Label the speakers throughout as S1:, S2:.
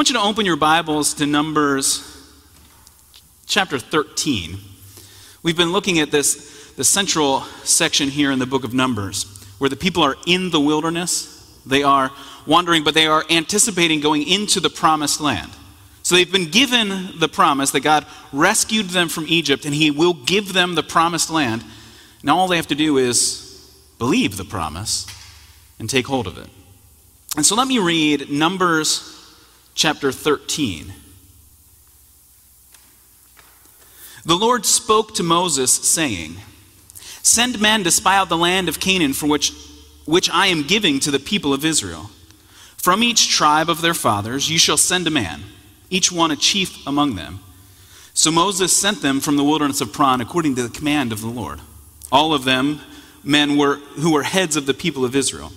S1: want you to open your Bibles to Numbers chapter 13. We've been looking at this, the central section here in the book of Numbers, where the people are in the wilderness. They are wandering, but they are anticipating going into the promised land. So they've been given the promise that God rescued them from Egypt and He will give them the promised land. Now all they have to do is believe the promise and take hold of it. And so let me read Numbers chapter 13. The Lord spoke to Moses, saying, Send men to spy out the land of Canaan, for which, which I am giving to the people of Israel. From each tribe of their fathers you shall send a man each one a chief among them. So Moses sent them from the wilderness of Paran according to the command of the Lord. All of them men were, who were heads of the people of Israel.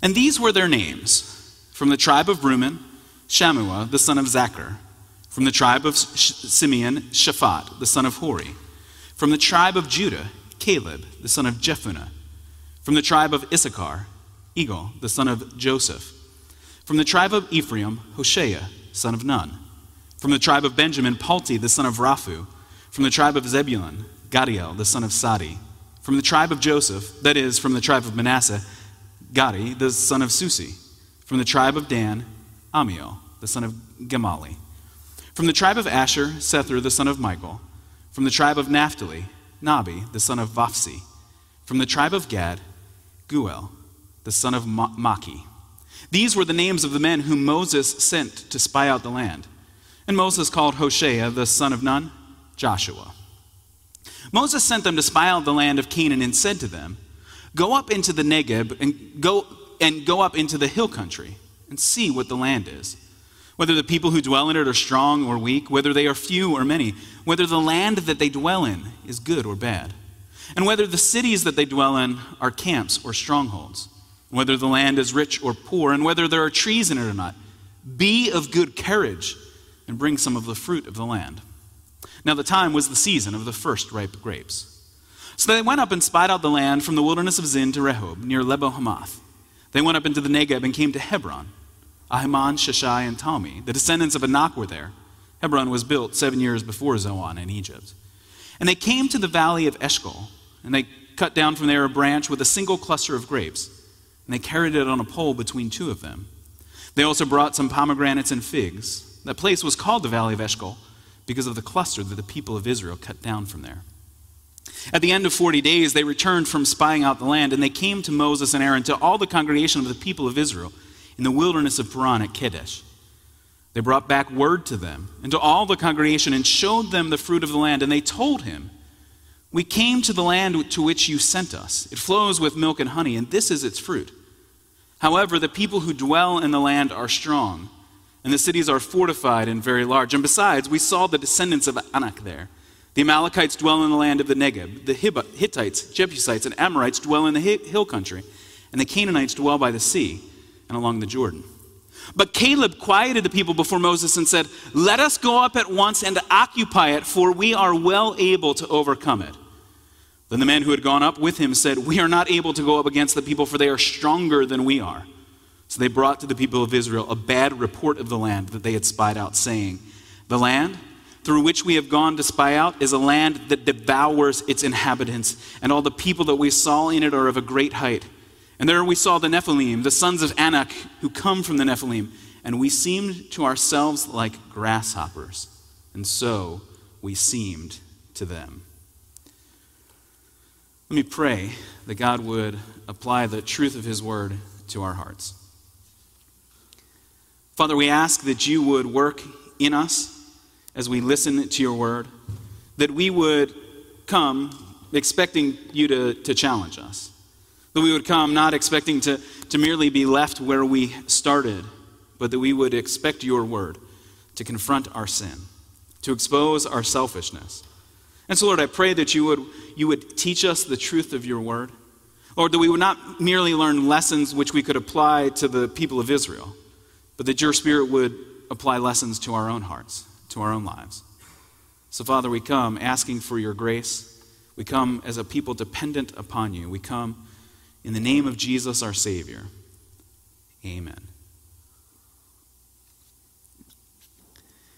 S1: And these were their names from the tribe of Reuben, Shammua, the son of Zaccur. From the tribe of Simeon, Shaphat, the son of Hori. From the tribe of Judah, Caleb, the son of Jephunneh. From the tribe of Issachar, Igal, the son of Joseph. From the tribe of Ephraim, Hoshea, son of Nun. From the tribe of Benjamin, Palti, the son of Raphu. From the tribe of Zebulun, Gaddiel, the son of Sodi. From the tribe of Joseph, that is, from the tribe of Manasseh, Gaddi, the son of Susi. From the tribe of Dan, Ammiel, the son of Gemalli. From the tribe of Asher, Sethur, the son of Michael. From the tribe of Naphtali, Nahbi, the son of Vophsi. From the tribe of Gad, Geuel, the son of Machi. These were the names of the men whom Moses sent to spy out the land. And Moses called Hoshea, the son of Nun, Joshua. Moses sent them to spy out the land of Canaan and said to them, Go up into the Negeb and go, and go up into the hill country and see what the land is. Whether the people who dwell in it are strong or weak, whether they are few or many, whether the land that they dwell in is good or bad, and whether the cities that they dwell in are camps or strongholds whether the land is rich or poor, and whether there are trees in it or not. Be of good courage and bring some of the fruit of the land. Now, the time was the season of the first ripe grapes. So they went up and spied out the land from the wilderness of Zin to Rehob, near Lebo Hamath. They went up into the Negeb and came to Hebron. Ahiman, Sheshai, and Talmi, the descendants of Anak, were there. Hebron was built seven years before Zoan in Egypt. And they came to the valley of Eshcol, and they cut down from there a branch with a single cluster of grapes and they carried it on a pole between two of them. They also brought some pomegranates and figs. That place was called the Valley of Eshcol because of the cluster that the people of Israel cut down from there. At the end of 40 days, they returned from spying out the land, and they came to Moses and Aaron, to all the congregation of the people of Israel, in the wilderness of Paran at Kadesh. They brought back word to them and to all the congregation and showed them the fruit of the land, and they told him, We came to the land to which you sent us. It flows with milk and honey, and this is its fruit. However, the people who dwell in the land are strong, and the cities are fortified and very large. And besides, we saw the descendants of Anak there. The Amalekites dwell in the land of the Negeb. The Hittites, Jebusites, and Amorites dwell in the hill country. And the Canaanites dwell by the sea and along the Jordan. But Caleb quieted the people before Moses and said, Let us go up at once and occupy it, for we are well able to overcome it. Then the man who had gone up with him said, We are not able to go up against the people, for they are stronger than we are. So they brought to the people of Israel a bad report of the land that they had spied out, saying, The land through which we have gone to spy out is a land that devours its inhabitants, and all the people that we saw in it are of a great height. And there we saw the Nephilim, the sons of Anak, who come from the Nephilim, and we seemed to ourselves like grasshoppers, and so we seemed to them. Let me pray that God would apply the truth of His word to our hearts. Father, we ask that you would work in us as we listen to your word, that we would come expecting you to, to challenge us, that we would come not expecting to, to merely be left where we started, but that we would expect your word to confront our sin, to expose our selfishness and so, Lord, I pray that you would, you would teach us the truth of your word. Lord, that we would not merely learn lessons which we could apply to the people of Israel, but that your Spirit would apply lessons to our own hearts, to our own lives. So, Father, we come asking for your grace. We come as a people dependent upon you. We come in the name of Jesus, our Savior. Amen.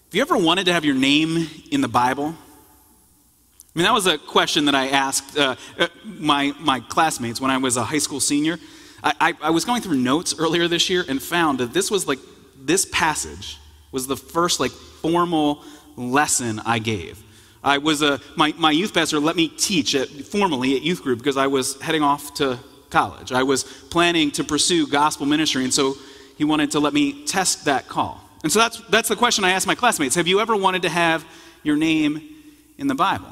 S1: Have you ever wanted to have your name in the Bible? I mean, that was a question that I asked uh, uh, my, my classmates when I was a high school senior. I, I, I was going through notes earlier this year and found that this was like, this passage was the first like formal lesson I gave. I was a, my, my youth pastor let me teach at, formally at youth group because I was heading off to college. I was planning to pursue gospel ministry, and so he wanted to let me test that call. And so that's, that's the question I asked my classmates Have you ever wanted to have your name in the Bible?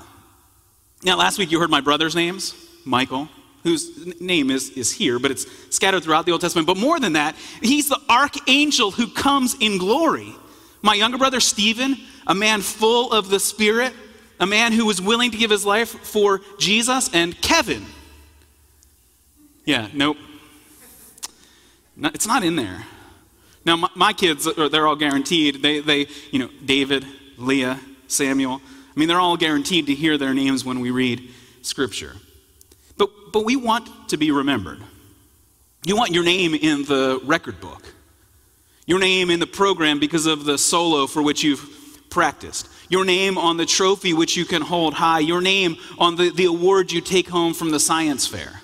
S1: Now, last week you heard my brother's names, Michael, whose name is, is here, but it's scattered throughout the Old Testament. But more than that, he's the archangel who comes in glory. My younger brother, Stephen, a man full of the Spirit, a man who was willing to give his life for Jesus, and Kevin. Yeah, nope. No, it's not in there. Now, my, my kids, uh, they're all guaranteed. They, they, you know, David, Leah, Samuel. I mean, they're all guaranteed to hear their names when we read Scripture. But, but we want to be remembered. You want your name in the record book, your name in the program because of the solo for which you've practiced, your name on the trophy which you can hold high, your name on the, the award you take home from the science fair.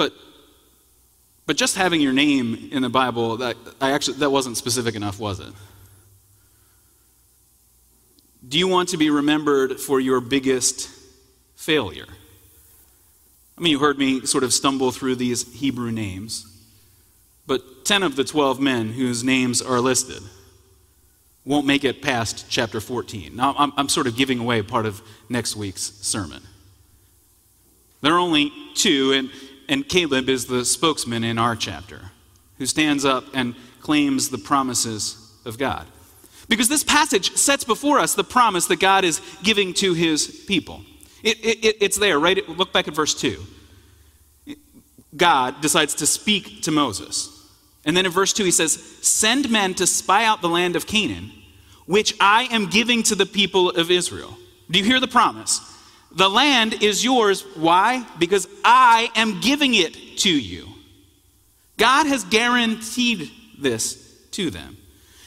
S1: But but just having your name in the Bible, that, I actually, that wasn't specific enough, was it? Do you want to be remembered for your biggest failure? I mean, you heard me sort of stumble through these Hebrew names, but 10 of the 12 men whose names are listed won't make it past chapter 14. Now, I'm, I'm sort of giving away part of next week's sermon. There are only two, and and Caleb is the spokesman in our chapter who stands up and claims the promises of God. Because this passage sets before us the promise that God is giving to his people. It, it, it's there, right? Look back at verse 2. God decides to speak to Moses. And then in verse 2, he says, Send men to spy out the land of Canaan, which I am giving to the people of Israel. Do you hear the promise? The land is yours. Why? Because I am giving it to you. God has guaranteed this to them.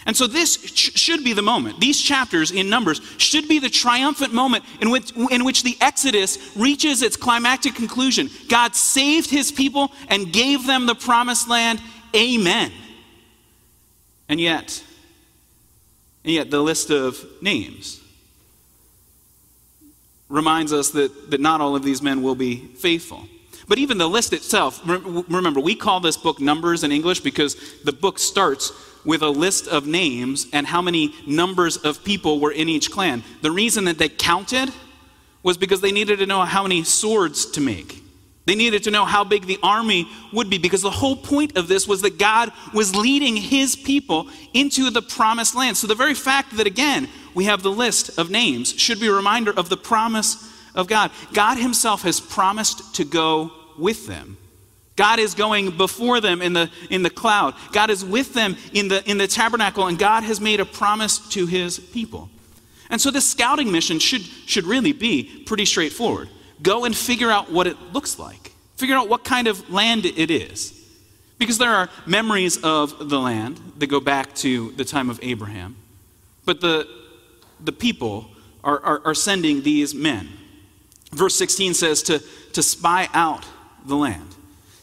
S1: And so this sh- should be the moment. These chapters in Numbers should be the triumphant moment in which, in which the Exodus reaches its climactic conclusion. God saved his people and gave them the promised land. Amen. And yet, and yet the list of names reminds us that, that not all of these men will be faithful. But even the list itself, remember, we call this book Numbers in English because the book starts with a list of names and how many numbers of people were in each clan. The reason that they counted was because they needed to know how many swords to make. They needed to know how big the army would be because the whole point of this was that God was leading his people into the promised land. So the very fact that, again, we have the list of names should be a reminder of the promise of God. God himself has promised to go with them. God is going before them in the, in the cloud. God is with them in the, in the tabernacle, and God has made a promise to his people. And so this scouting mission should, should really be pretty straightforward. Go and figure out what it looks like. Figure out what kind of land it is. Because there are memories of the land that go back to the time of Abraham. But the, the people are, are, are sending these men. Verse 16 says to, to spy out the land,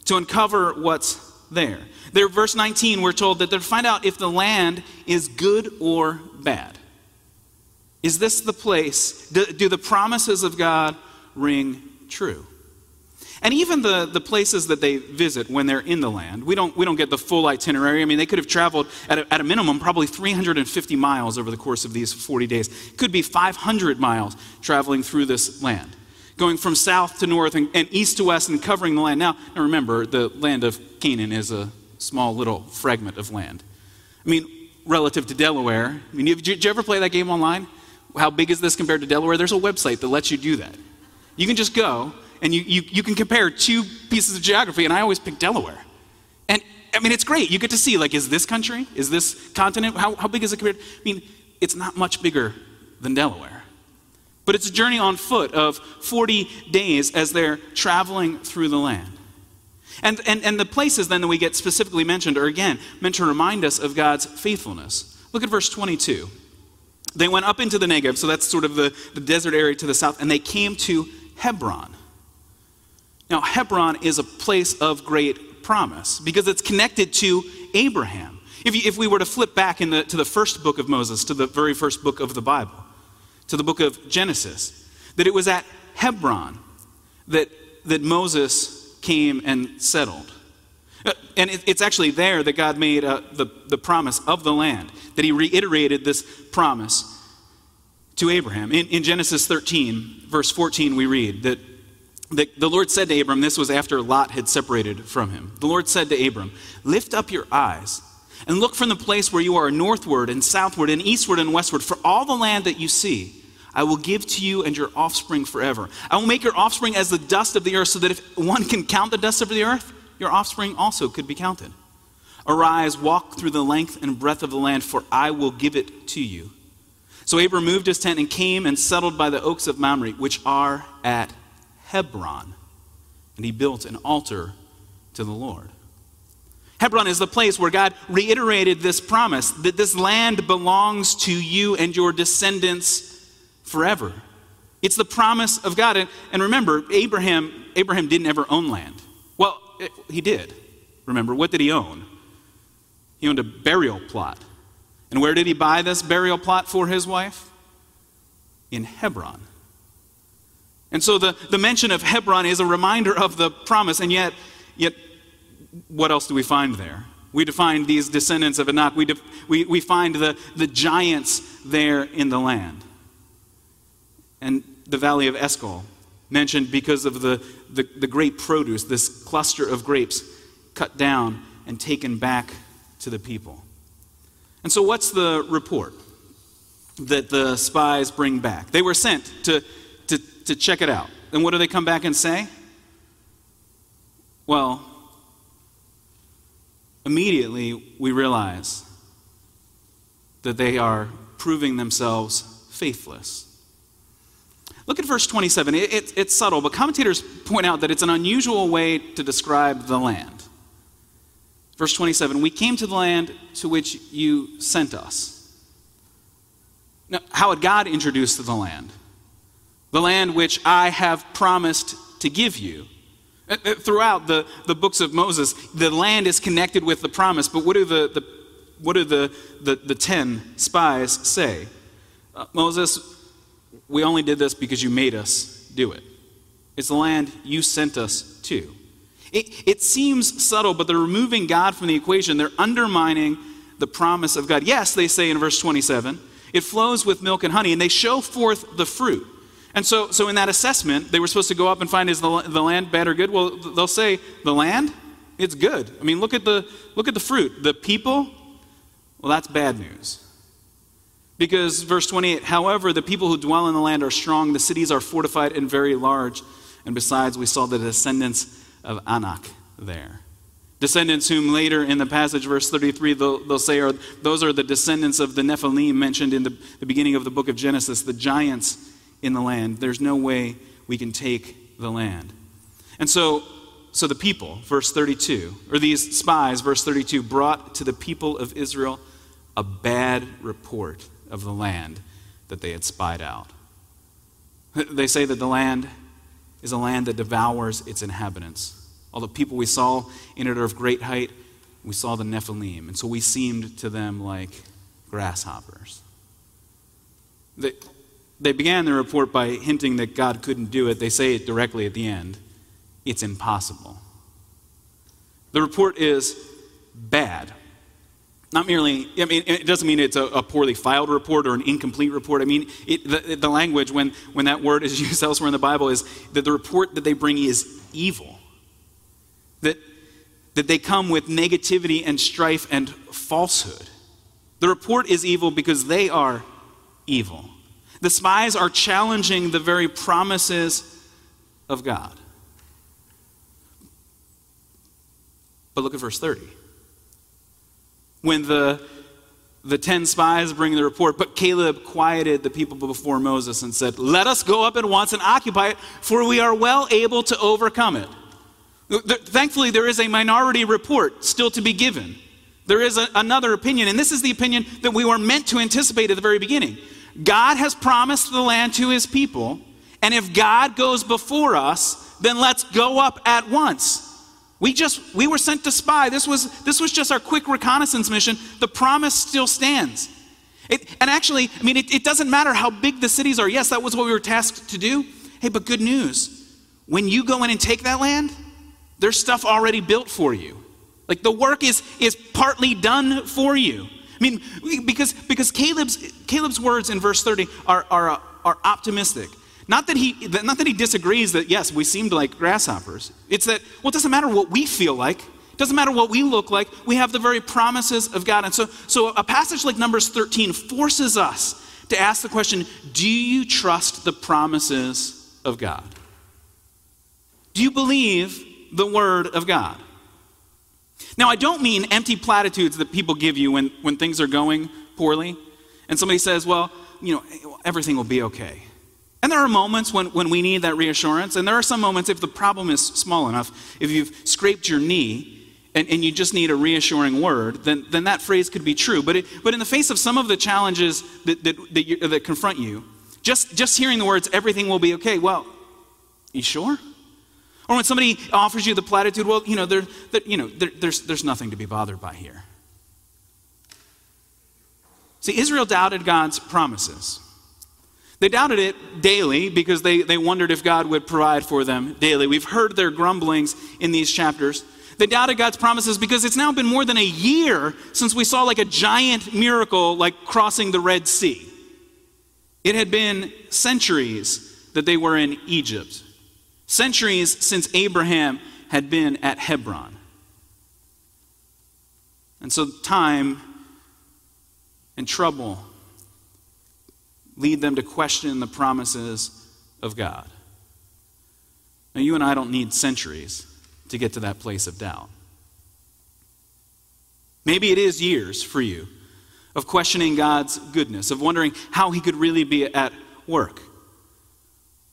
S1: to uncover what's there. There, verse 19, we're told that they're to find out if the land is good or bad. Is this the place? Do, do the promises of God ring true. And even the, the places that they visit when they're in the land, we don't, we don't get the full itinerary. I mean, they could have traveled at a, at a minimum probably 350 miles over the course of these 40 days. It could be 500 miles traveling through this land, going from south to north and, and east to west and covering the land. Now, now, remember, the land of Canaan is a small little fragment of land. I mean, relative to Delaware, I mean, did you, did you ever play that game online? How big is this compared to Delaware? There's a website that lets you do that. You can just go and you, you, you can compare two pieces of geography, and I always pick Delaware. And I mean, it's great. You get to see, like, is this country, is this continent, how, how big is it compared? I mean, it's not much bigger than Delaware. But it's a journey on foot of 40 days as they're traveling through the land. And, and, and the places then that we get specifically mentioned are again meant to remind us of God's faithfulness, Look at verse 22. They went up into the Negev, so that's sort of the, the desert area to the south, and they came to Hebron. Now, Hebron is a place of great promise because it's connected to Abraham. If, you, if we were to flip back the, to the first book of Moses, to the very first book of the Bible, to the book of Genesis, that it was at Hebron that, that Moses came and settled. Uh, and it, it's actually there that God made uh, the, the promise of the land, that he reiterated this promise to Abraham. In, in Genesis 13, verse 14, we read that the, the Lord said to Abram, this was after Lot had separated from him. The Lord said to Abram, Lift up your eyes and look from the place where you are northward and southward and eastward and westward, for all the land that you see. I will give to you and your offspring forever. I will make your offspring as the dust of the earth, so that if one can count the dust of the earth, your offspring also could be counted. Arise, walk through the length and breadth of the land, for I will give it to you. So Abram moved his tent and came and settled by the oaks of Mamre, which are at Hebron. And he built an altar to the Lord. Hebron is the place where God reiterated this promise that this land belongs to you and your descendants forever. It's the promise of God. And, and remember, Abraham, Abraham didn't ever own land. Well, it, he did. Remember, what did he own? He owned a burial plot. And where did he buy this burial plot for his wife? In Hebron. And so the, the mention of Hebron is a reminder of the promise, and yet, yet what else do we find there? We find these descendants of Anak. We, we, we find the, the giants there in the land. And the valley of Eshcol, mentioned because of the, the, the great produce, this cluster of grapes cut down and taken back to the people. And so, what's the report that the spies bring back? They were sent to, to, check it out. And what do they come back and say? Well, immediately we realize that they are proving themselves faithless. Look at verse 27. It, it, it's subtle, but commentators point out that it's an unusual way to describe the land. Verse 27 We came to the land to which you sent us. Now, how had God introduced the land? The land which I have promised to give you. Uh, uh, throughout the, the books of Moses, the land is connected with the promise, but what do the, the, what do the, the, the ten spies say? Uh, Moses, we only did this because you made us do it. It's the land you sent us to. It, it seems subtle, but they're removing God from the equation. They're undermining the promise of God. Yes, they say in verse 27, it flows with milk and honey, and they show forth the fruit. And so, so in that assessment, they were supposed to go up and find is the, the land bad or good? Well, they'll say, the land, it's good. I mean, look at the, look at the fruit. The people, well, that's bad news. Because, verse 28, however, the people who dwell in the land are strong, the cities are fortified and very large. And besides, we saw the descendants of Anak there. Descendants whom later in the passage, verse 33, they'll, they'll say are, those are the descendants of the Nephilim mentioned in the, the beginning of the book of Genesis, the giants in the land. There's no way we can take the land. And so, so the people, verse 32, or these spies, verse 32, brought to the people of Israel a bad report of the land that they had spied out. They say that the land is a land that devours its inhabitants. All the people we saw in it are of great height. We saw the Nephilim, and so we seemed to them like grasshoppers. They began the report by hinting that God couldn't do it. They say it directly at the end it's impossible. The report is bad. Not merely, I mean, it doesn't mean it's a, a poorly filed report or an incomplete report. I mean, it, the, the language, when, when that word is used elsewhere in the Bible, is that the report that they bring is evil. That, that they come with negativity and strife and falsehood. The report is evil because they are evil. The spies are challenging the very promises of God. But look at verse 30. When the, the ten spies bring the report, but Caleb quieted the people before Moses and said, Let us go up at once and occupy it, for we are well able to overcome it. Thankfully, there is a minority report still to be given. there is a, another opinion, and this is the opinion that we were meant to anticipate at the very beginning. God has promised the land to his people, and if God goes before us, then let's go up at once. We just we were sent to spy. This was this was just our quick reconnaissance mission. The promise still stands. It, and actually, I mean, it, it doesn't matter how big the cities are. Yes, that was what we were tasked to do. Hey, but good news. When you go in and take that land, there's stuff already built for you. Like the work is, is partly done for you. I mean, because, because Caleb's, Caleb's words in verse 30 are, are, uh, are optimistic. Not that, he, not that he disagrees that, yes, we seemed like grasshoppers. It's that, well, it doesn't matter what we feel like. It doesn't matter what we look like. We have the very promises of God. And so, so a passage like Numbers 13 forces us to ask the question do you trust the promises of God? Do you believe the Word of God? Now, I don't mean empty platitudes that people give you when, when things are going poorly, and somebody says, well, you know, everything will be okay. And there are moments when, when we need that reassurance, and there are some moments if the problem is small enough, if you've scraped your knee and, and you just need a reassuring word, then, then that phrase could be true. But, it, but in the face of some of the challenges that, that, that, you, that confront you, just, just hearing the words, everything will be okay, well, you sure? Or when somebody offers you the platitude, well, you know, there, there you know there, there's, there's nothing to be bothered by here. See, Israel doubted God's promises. They doubted it daily because they, they wondered if God would provide for them daily. We've heard their grumblings in these chapters. They doubted God's promises because it's now been more than a year since we saw like a giant miracle like crossing the Red Sea. It had been centuries that they were in Egypt centuries since Abraham had been at Hebron. And so time and trouble lead them to question the promises of God. Now, you and I don't need centuries to get to that place of doubt. Maybe it is years for you of questioning God's goodness, of wondering how He could really be at work.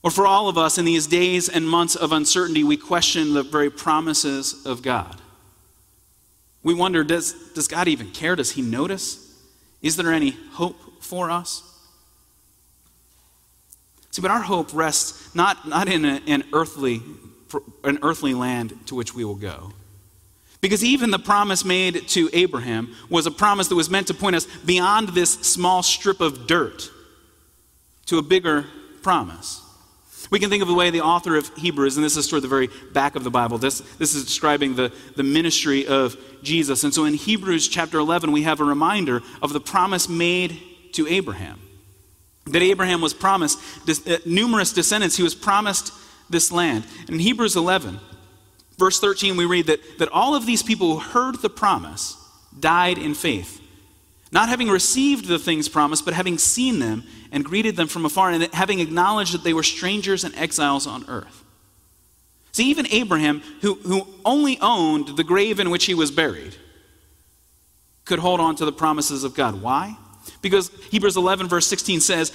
S1: Or for all of us, in these days and months of uncertainty, we question the very promises of God. We wonder does, does God even care? Does He notice? Is there any hope for us? See, but our hope rests not, not in a, an, earthly, an earthly land to which we will go. Because even the promise made to Abraham was a promise that was meant to point us beyond this small strip of dirt to a bigger promise. We can think of the way the author of Hebrews, and this is toward the very back of the Bible, this, this is describing the, the ministry of Jesus. And so in Hebrews chapter 11, we have a reminder of the promise made to Abraham. That Abraham was promised this, uh, numerous descendants, he was promised this land. And in Hebrews 11, verse 13, we read that, that all of these people who heard the promise died in faith, not having received the things promised, but having seen them and greeted them from afar, and having acknowledged that they were strangers and exiles on earth. See, even Abraham, who, who only owned the grave in which he was buried, could hold on to the promises of God. Why? Because Hebrews 11, verse 16 says,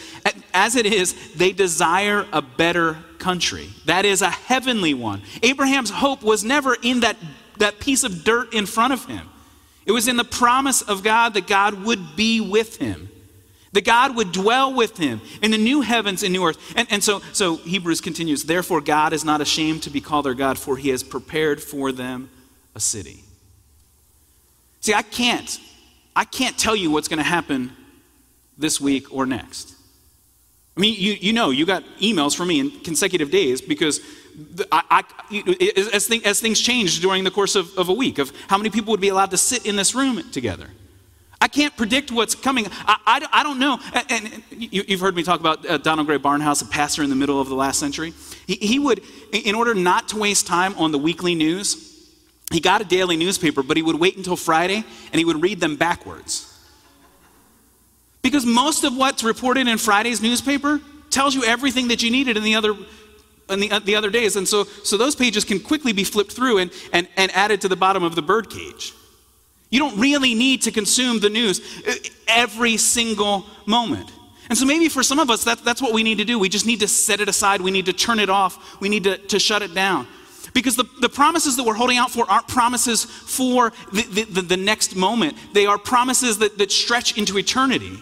S1: As it is, they desire a better country. That is a heavenly one. Abraham's hope was never in that, that piece of dirt in front of him, it was in the promise of God that God would be with him that God would dwell with him in the new heavens and new earth. And, and so, so Hebrews continues, therefore God is not ashamed to be called their God, for he has prepared for them a city. See, I can't, I can't tell you what's going to happen this week or next. I mean, you, you know, you got emails from me in consecutive days because I, I, as, thing, as things change during the course of, of a week, of how many people would be allowed to sit in this room together. I can't predict what's coming. I, I, don't know. And, and, you, have heard me talk about uh, Donald Grey Barnhouse, a pastor in the middle of the last century. He, he would, in order not to waste time on the weekly news, he got a daily newspaper, but he would wait until Friday and he would read them backwards. Because most of what's reported in Friday's newspaper tells you everything that you needed in the other in the, the other days. And so, so those pages can quickly be flipped through and, and, and added to the bottom of the birdcage. You don't really need to consume the news every single moment. And so maybe for some of us, that, that's what we need to do. We just need to set it aside. We need to turn it off. We need to, to shut it down. Because the, the promises that we're holding out for aren't promises for the, the, the, next moment, they are promises that, that stretch into eternity.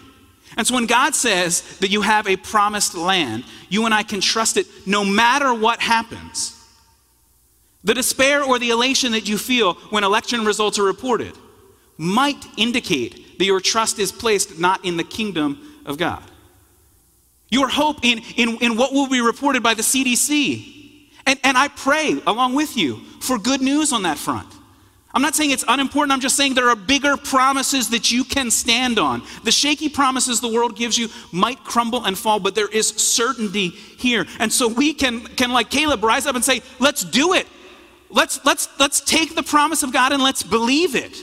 S1: And so when God says that you have a promised land, you and I can trust it no matter what happens. The despair or the elation that you feel when election results are reported might indicate that your trust is placed not in the kingdom of God. Your hope in, in, in what will be reported by the CDC. And, and I pray along with you for good news on that front. I'm not saying it's unimportant, I'm just saying there are bigger promises that you can stand on. The shaky promises the world gives you might crumble and fall, but there is certainty here. And so we can, can like Caleb, rise up and say, let's do it. Let's, let's, let's take the promise of God and let's believe it.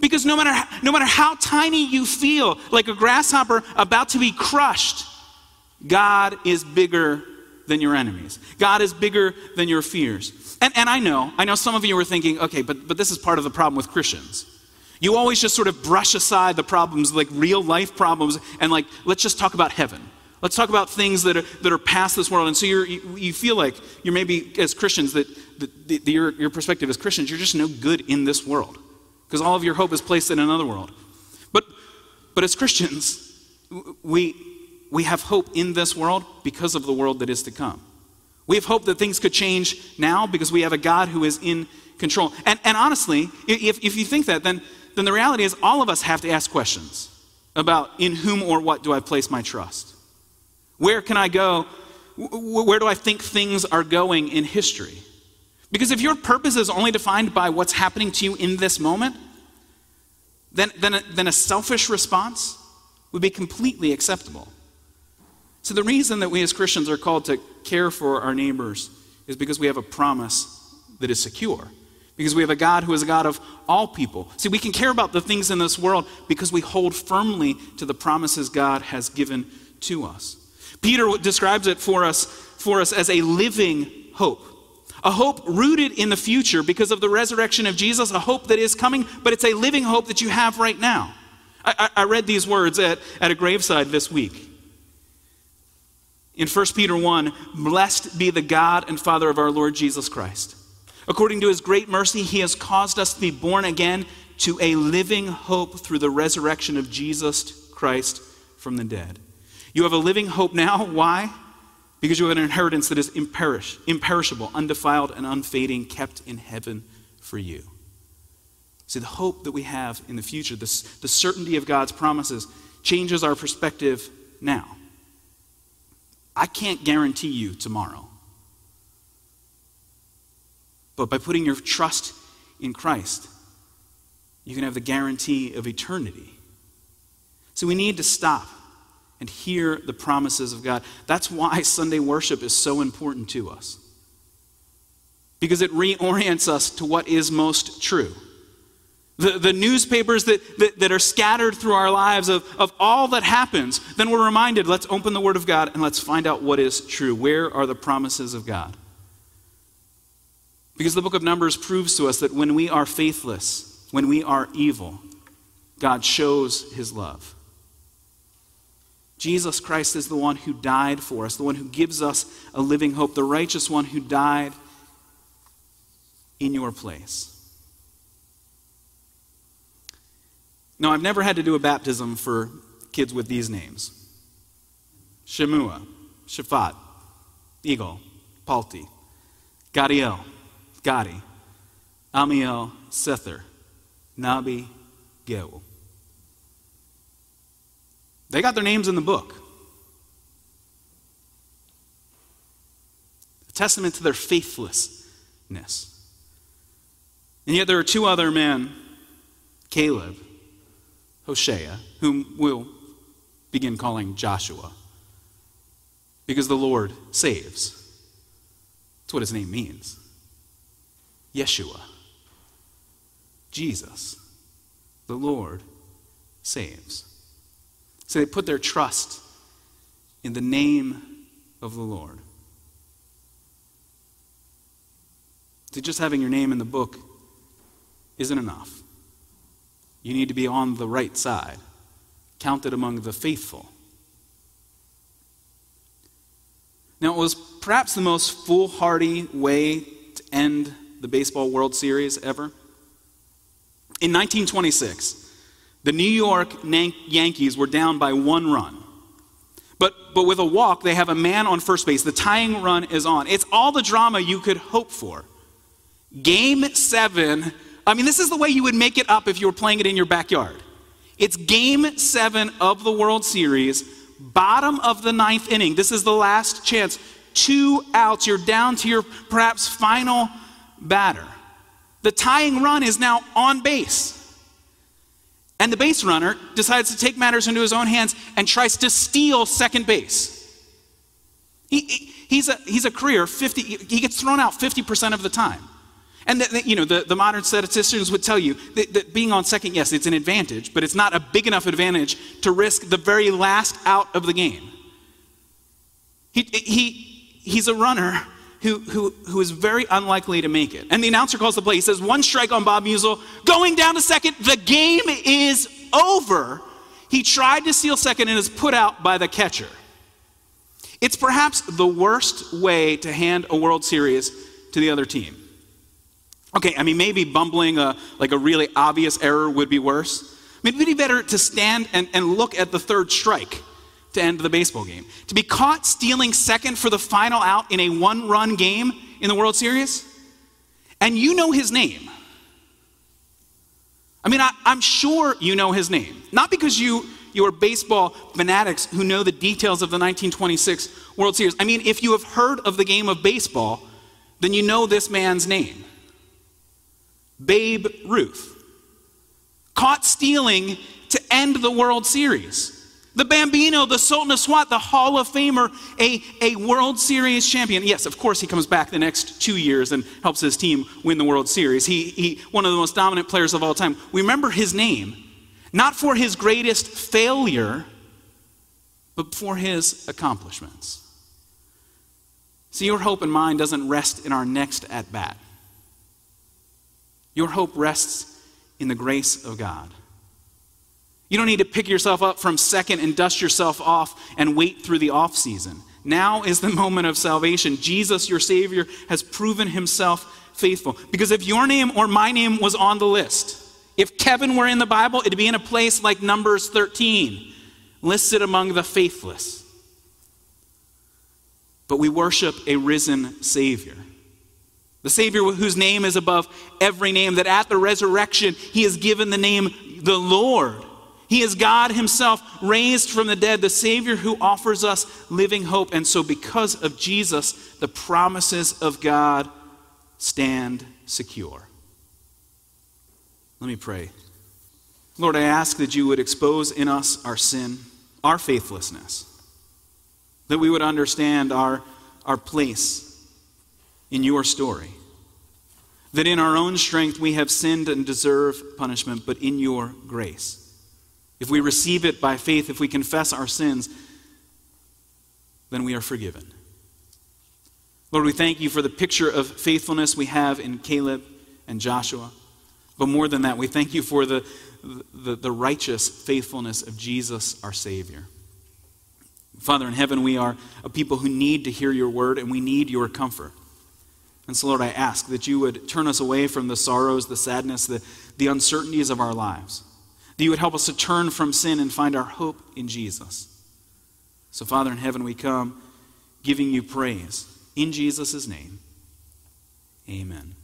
S1: Because no matter, no matter how tiny you feel, like a grasshopper about to be crushed, God is bigger than your enemies. God is bigger than your fears. And, and I know, I know some of you are thinking, okay, but, but this is part of the problem with Christians. You always just sort of brush aside the problems, like real life problems, and like, let's just talk about heaven. Let's talk about things that are, that are past this world. And so you you, feel like you're maybe, as Christians, that, that the, your, your perspective as Christians, you're just no good in this world because all of your hope is placed in another world. But, but as Christians, we, we have hope in this world because of the world that is to come. We have hope that things could change now because we have a God who is in control. And, and honestly, if, if you think that, then, then the reality is all of us have to ask questions about in whom or what do I place my trust? Where can I go? Where do I think things are going in history? Because if your purpose is only defined by what's happening to you in this moment, then, then, a, then a selfish response would be completely acceptable. So, the reason that we as Christians are called to care for our neighbors is because we have a promise that is secure. Because we have a God who is a God of all people. See, we can care about the things in this world because we hold firmly to the promises God has given to us. Peter describes it for us, for us as a living hope. A hope rooted in the future because of the resurrection of Jesus, a hope that is coming, but it's a living hope that you have right now. I, I read these words at, at a graveside this week. In 1 Peter 1, blessed be the God and Father of our Lord Jesus Christ. According to his great mercy, he has caused us to be born again to a living hope through the resurrection of Jesus Christ from the dead. You have a living hope now. Why? Because you have an inheritance that is imperish, imperishable, undefiled, and unfading, kept in heaven for you. See, the hope that we have in the future, this, the certainty of God's promises, changes our perspective now. I can't guarantee you tomorrow. But by putting your trust in Christ, you can have the guarantee of eternity. So we need to stop and hear the promises of God. That's why Sunday worship is so important to us. Because it reorients us to what is most true. The, the newspapers that, that, that, are scattered through our lives of, of all that happens, then we're reminded let's open the Word of God and let's find out what is true. Where are the promises of God? Because the book of Numbers proves to us that when we are faithless, when we are evil, God shows his love. Jesus Christ is the one who died for us, the one who gives us a living hope, the righteous one who died in your place. No, I've never had to do a baptism for kids with these names Shammua, Shaphat, Igal, Palti, Gaddiel, Gaddi, Ammiel, Sethur, Nahbi, Geu. They got their names in the book. A testament to their faithlessness. And yet there are two other men, Caleb Hoshea, whom we'll begin calling Joshua, because the Lord saves. That's what his name means. Yeshua. Jesus, the Lord, saves. So they put their trust in the name of the Lord. So just having your name in the book isn't enough. You need to be on the right side, counted among the faithful. Now, it was perhaps the most foolhardy way to end the Baseball World Series ever? In 1926, the New York Yankees were down by one run. But, but with a walk, they have a man on first base. The tying run is on. It's all the drama you could hope for. Game seven. I mean, this is the way you would make it up if you were playing it in your backyard. It's game seven of the World Series, bottom of the ninth inning. This is the last chance. Two outs. You're down to your perhaps final batter. The tying run is now on base. And the base runner decides to take matters into his own hands and tries to steal second base. He, he, he's, a, he's a career 50, he gets thrown out 50% of the time. And you know, the, the modern statisticians would tell you that, that being on second, yes, it's an advantage, but it's not a big enough advantage to risk the very last out of the game. He, he, he's a runner who, who, who is very unlikely to make it. And the announcer calls the play. He says, One strike on Bob Meusel, going down to second. The game is over. He tried to steal second and is put out by the catcher. It's perhaps the worst way to hand a World Series to the other team. Okay, I mean, maybe bumbling a, like a really obvious error would be worse. Maybe it'd be better to stand and, and look at the third strike to end the baseball game. To be caught stealing second for the final out in a one run game in the World Series, and you know his name. I mean, I, am sure you know his name. Not because you, you are baseball fanatics who know the details of the 1926 World Series. I mean, if you have heard of the game of baseball, then you know this man's name Babe Ruth. Caught stealing to end the World Series. The Bambino, the Sultan of Swat, the Hall of Famer, a, a World Series champion. Yes, of course, he comes back the next two years and helps his team win the World Series. He, he, one of the most dominant players of all time. We remember his name, not for his greatest failure, but for his accomplishments. See, your hope and mine doesn't rest in our next at bat. Your hope rests in the grace of God. You don't need to pick yourself up from second and dust yourself off and wait through the off season. Now is the moment of salvation. Jesus, your Savior, has proven himself faithful. Because if your name or my name was on the list, if Kevin were in the Bible, it'd be in a place like Numbers 13, listed among the faithless. But we worship a risen Savior. The Savior whose name is above every name, that at the resurrection he is given the name the Lord he is God Himself raised from the dead, the Savior who offers us living hope. And so, because of Jesus, the promises of God stand secure. Let me pray. Lord, I ask that you would expose in us our sin, our faithlessness, that we would understand our, our place in your story. That in our own strength we have sinned and deserve punishment, but in your grace if we receive it by faith, if we confess our sins, then we are forgiven. Lord, we thank you for the picture of faithfulness we have in Caleb and Joshua. But more than that, we thank you for the, the, the righteous faithfulness of Jesus, our Savior. Father in heaven, we are a people who need to hear your word and we need your comfort. And so, Lord, I ask that you would turn us away from the sorrows, the sadness, the, the uncertainties of our lives that you would help us to turn from sin and find our hope in Jesus. So, Father in heaven, we come giving you praise. In Jesus' name, amen.